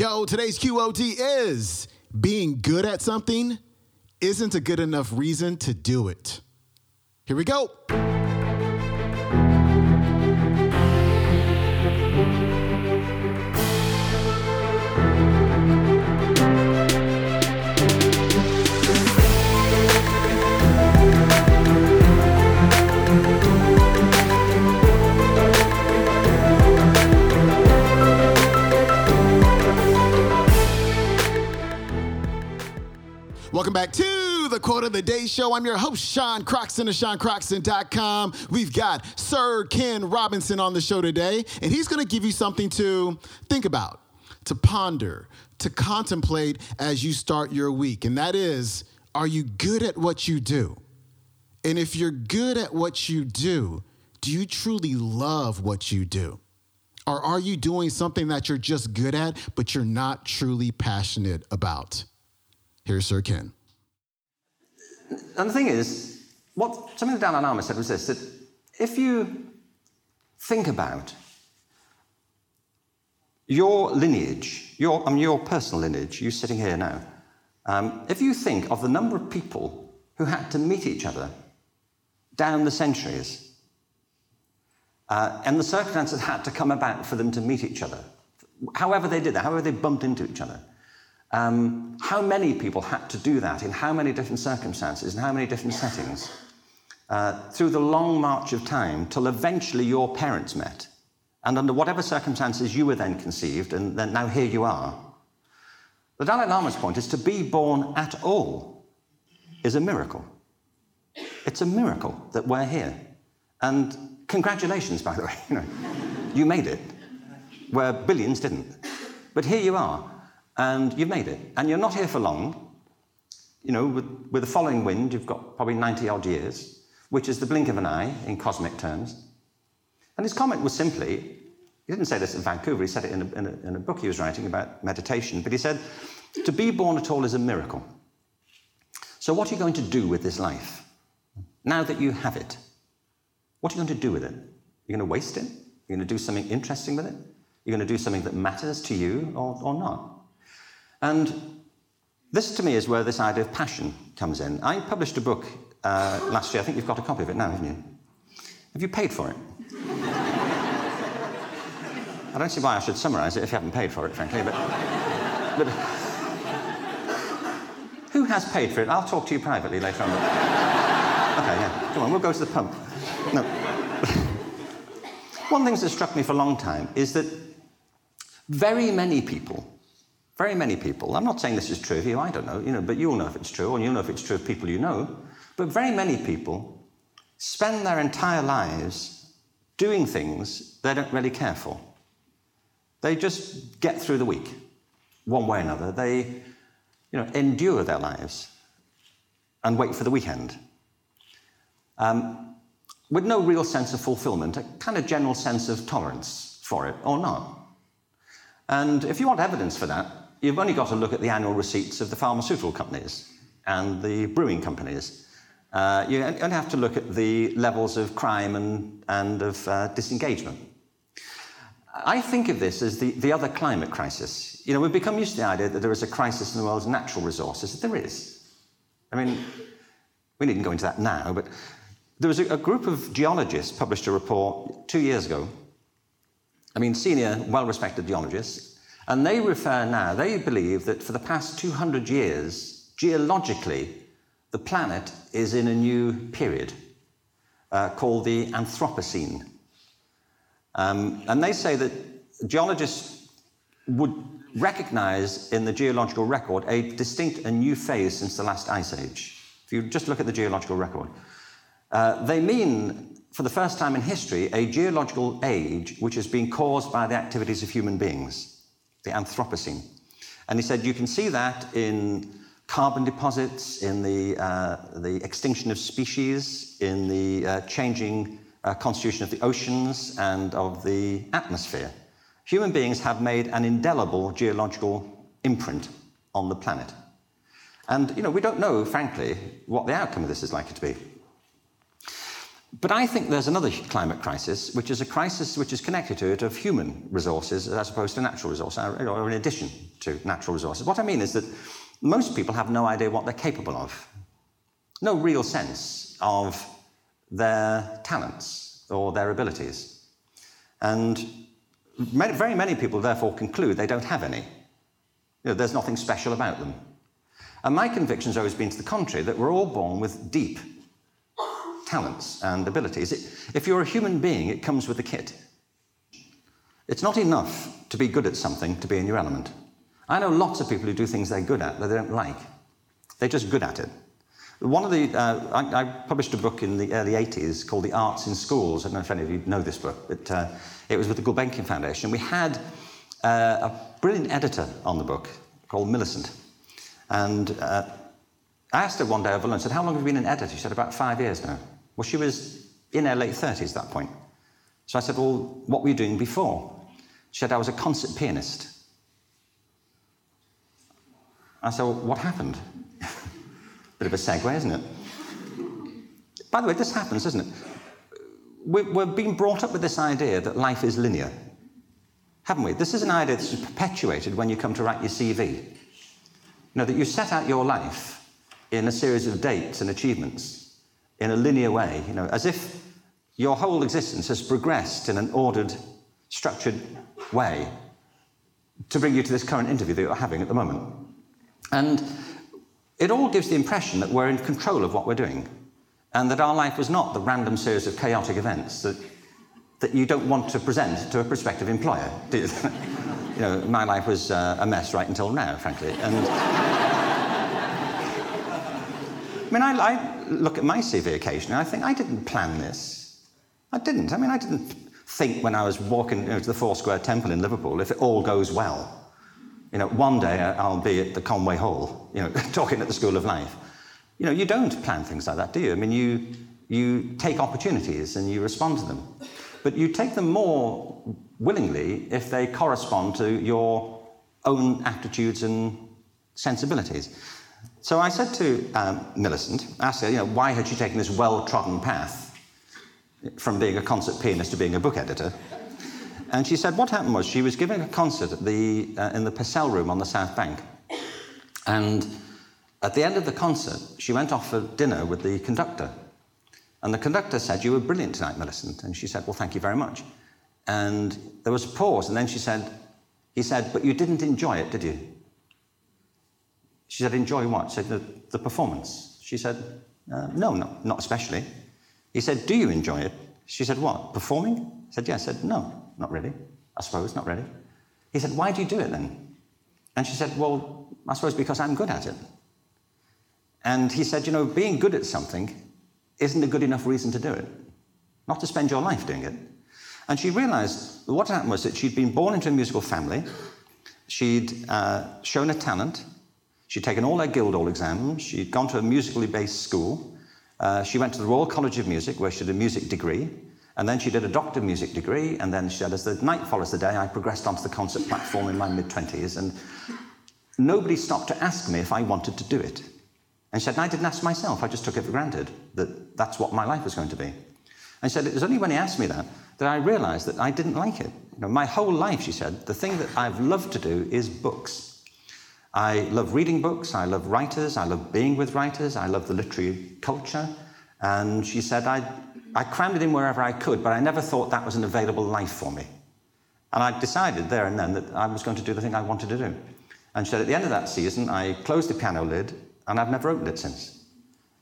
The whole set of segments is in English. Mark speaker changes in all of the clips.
Speaker 1: Yo, today's QOD is being good at something isn't a good enough reason to do it. Here we go. The Day Show. I'm your host, Sean Croxton of SeanCroxton.com. We've got Sir Ken Robinson on the show today, and he's going to give you something to think about, to ponder, to contemplate as you start your week. And that is, are you good at what you do? And if you're good at what you do, do you truly love what you do? Or are you doing something that you're just good at, but you're not truly passionate about? Here's Sir Ken.
Speaker 2: And the thing is, what something that Dalai Lama said was this that if you think about your lineage, your, I mean, your personal lineage, you sitting here now, um, if you think of the number of people who had to meet each other down the centuries, uh, and the circumstances had to come about for them to meet each other, however they did that, however they bumped into each other, um, how many people had to do that in how many different circumstances and how many different settings uh, through the long march of time till eventually your parents met and under whatever circumstances you were then conceived and then now here you are. The Dalai Lama's point is to be born at all is a miracle. It's a miracle that we're here. And congratulations, by the way. You, know, you made it, where billions didn't. But here you are and you've made it. And you're not here for long. You know, with, with the following wind, you've got probably 90 odd years, which is the blink of an eye in cosmic terms. And his comment was simply, he didn't say this in Vancouver, he said it in a, in a, in a book he was writing about meditation, but he said, to be born at all is a miracle. So, what are you going to do with this life? Now that you have it, what are you going to do with it? You're going to waste it? You're going to do something interesting with it? You're going to do something that matters to you or, or not? And this, to me, is where this idea of passion comes in. I published a book uh, last year. I think you've got a copy of it now, haven't you? Have you paid for it? I don't see why I should summarize it if you haven't paid for it, frankly, but. but who has paid for it? I'll talk to you privately later on. okay, yeah. Come on, we'll go to the pump. No. One thing that struck me for a long time is that very many people very many people, I'm not saying this is true of you, I don't know, you know, but you'll know if it's true, and you'll know if it's true of people you know. But very many people spend their entire lives doing things they don't really care for. They just get through the week, one way or another. They, you know, endure their lives and wait for the weekend. Um, with no real sense of fulfillment, a kind of general sense of tolerance for it, or not. And if you want evidence for that, you've only got to look at the annual receipts of the pharmaceutical companies and the brewing companies. Uh, you only have to look at the levels of crime and, and of uh, disengagement. I think of this as the, the other climate crisis. You know, we've become used to the idea that there is a crisis in the world's natural resources. There is. I mean, we needn't go into that now, but there was a, a group of geologists published a report two years ago. I mean, senior, well respected geologists, and they refer now, they believe that for the past 200 years, geologically, the planet is in a new period uh, called the Anthropocene. Um, and they say that geologists would recognize in the geological record a distinct and new phase since the last ice age. If you just look at the geological record, uh, they mean, for the first time in history, a geological age which has been caused by the activities of human beings the Anthropocene. And he said you can see that in carbon deposits, in the, uh, the extinction of species, in the uh, changing uh, constitution of the oceans and of the atmosphere. Human beings have made an indelible geological imprint on the planet. And, you know, we don't know, frankly, what the outcome of this is likely to be. But I think there's another climate crisis, which is a crisis which is connected to it of human resources as opposed to natural resources, or in addition to natural resources. What I mean is that most people have no idea what they're capable of, no real sense of their talents or their abilities. And many, very many people therefore conclude they don't have any. You know, there's nothing special about them. And my conviction has always been to the contrary, that we're all born with deep talents and abilities. It, if you're a human being, it comes with the kit. It's not enough to be good at something to be in your element. I know lots of people who do things they're good at that they don't like. They're just good at it. One of the, uh, I, I, published a book in the early 80s called The Arts in Schools. I don't know if any of you know this book, but uh, it was with the Gulbenkian Foundation. We had uh, a brilliant editor on the book called Millicent. And uh, I asked her one day over lunch, said, How long have you been an editor? She said, About five years now. Well, she was in her late 30s at that point. So I said, Well, what were you doing before? She said, I was a concert pianist. I said, well, What happened? Bit of a segue, isn't it? By the way, this happens, doesn't it? We're being brought up with this idea that life is linear, haven't we? This is an idea that's perpetuated when you come to write your CV. You know, that you set out your life in a series of dates and achievements in a linear way, you know, as if your whole existence has progressed in an ordered, structured way to bring you to this current interview that you're having at the moment. And it all gives the impression that we're in control of what we're doing and that our life was not the random series of chaotic events that, that you don't want to present to a prospective employer, do you? you know, my life was uh, a mess right until now, frankly. And I mean, I, I look at my CV occasionally, I think I didn't plan this. I didn't. I mean, I didn't think when I was walking you know, to the Four Square Temple in Liverpool, if it all goes well, you know, one day I'll be at the Conway Hall, you know, talking at the School of Life. You know, you don't plan things like that, do you? I mean, you, you take opportunities and you respond to them. But you take them more willingly if they correspond to your own attitudes and sensibilities. So I said to um, Millicent, asked her, you know, why had she taken this well-trodden path from being a concert pianist to being a book editor? And she said what happened was she was giving a concert the, uh, in the Purcell Room on the South Bank. And at the end of the concert, she went off for dinner with the conductor. And the conductor said, You were brilliant tonight, Millicent. And she said, Well, thank you very much. And there was a pause, and then she said, He said, But you didn't enjoy it, did you? She said, Enjoy what? She said, The, the performance. She said, uh, No, no, not especially. He said, Do you enjoy it? She said, What? Performing? He said. Yeah. I said, No. Not really. I suppose, not really. He said, Why do you do it then? And she said, Well, I suppose because I'm good at it. And he said, You know, being good at something isn't a good enough reason to do it, not to spend your life doing it. And she realized what happened was that she'd been born into a musical family, she'd uh, shown a talent, she'd taken all her Guildhall exams, she'd gone to a musically based school, uh, she went to the Royal College of Music, where she did a music degree. And then she did a doctor of music degree, and then she said, as the night follows the day, I progressed onto the concert platform in my mid 20s, and nobody stopped to ask me if I wanted to do it. And she said, and I didn't ask myself, I just took it for granted that that's what my life was going to be. And she said, it was only when he asked me that that I realized that I didn't like it. You know, my whole life, she said, the thing that I've loved to do is books. I love reading books, I love writers, I love being with writers, I love the literary culture. And she said, I I crammed it in wherever I could, but I never thought that was an available life for me. And I decided there and then that I was going to do the thing I wanted to do. And she said, at the end of that season, I closed the piano lid and I've never opened it since.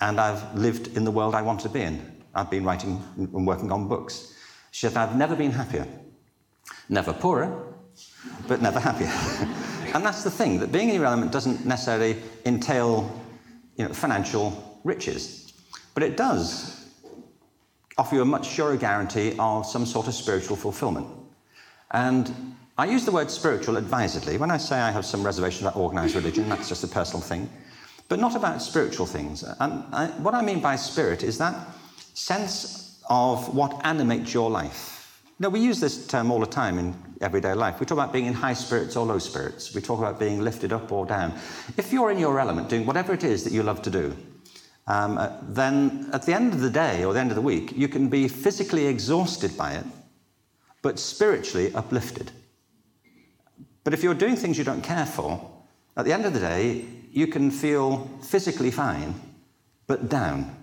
Speaker 2: And I've lived in the world I wanted to be in. I've been writing and working on books. She said, I've never been happier. Never poorer, but never happier. and that's the thing, that being in your element doesn't necessarily entail you know, financial riches. But it does offer you a much surer guarantee of some sort of spiritual fulfillment. And I use the word spiritual advisedly. When I say I have some reservation about organized religion, that's just a personal thing, but not about spiritual things. And I, what I mean by spirit is that sense of what animates your life. Now, we use this term all the time in everyday life. We talk about being in high spirits or low spirits. We talk about being lifted up or down. If you're in your element, doing whatever it is that you love to do, um, uh, then at the end of the day or the end of the week, you can be physically exhausted by it, but spiritually uplifted. But if you're doing things you don't care for, at the end of the day, you can feel physically fine, but down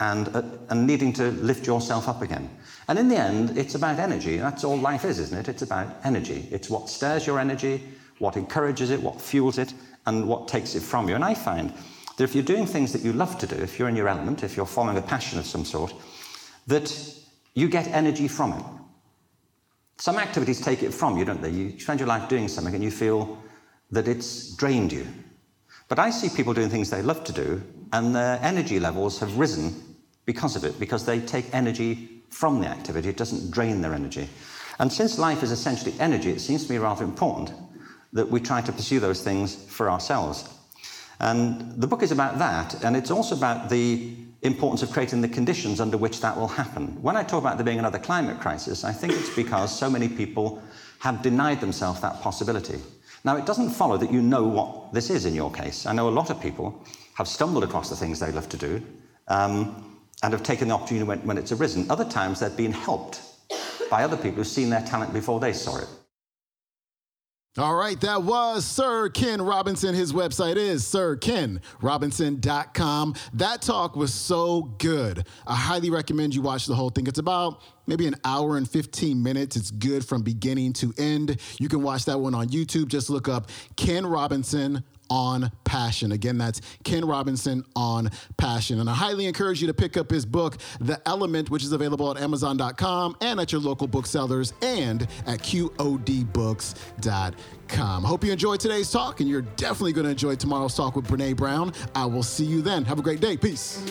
Speaker 2: and, uh, and needing to lift yourself up again. And in the end, it's about energy. That's all life is, isn't it? It's about energy. It's what stirs your energy, what encourages it, what fuels it, and what takes it from you. And I find that if you're doing things that you love to do, if you're in your element, if you're following a passion of some sort, that you get energy from it. Some activities take it from you, don't they? You spend your life doing something and you feel that it's drained you. But I see people doing things they love to do, and their energy levels have risen because of it, because they take energy from the activity. It doesn't drain their energy. And since life is essentially energy, it seems to me rather important that we try to pursue those things for ourselves. And the book is about that, and it's also about the importance of creating the conditions under which that will happen. When I talk about there being another climate crisis, I think it's because so many people have denied themselves that possibility. Now, it doesn't follow that you know what this is in your case. I know a lot of people have stumbled across the things they love to do um, and have taken the opportunity when, when it's arisen. Other times, they've been helped by other people who've seen their talent before they saw it.
Speaker 1: All right, that was Sir Ken Robinson. His website is sirkenrobinson.com. That talk was so good. I highly recommend you watch the whole thing. It's about maybe an hour and 15 minutes. It's good from beginning to end. You can watch that one on YouTube. Just look up Ken Robinson on passion. Again, that's Ken Robinson on passion. And I highly encourage you to pick up his book, The Element, which is available at Amazon.com and at your local booksellers and at QODBooks.com. Hope you enjoyed today's talk, and you're definitely going to enjoy tomorrow's talk with Brene Brown. I will see you then. Have a great day. Peace.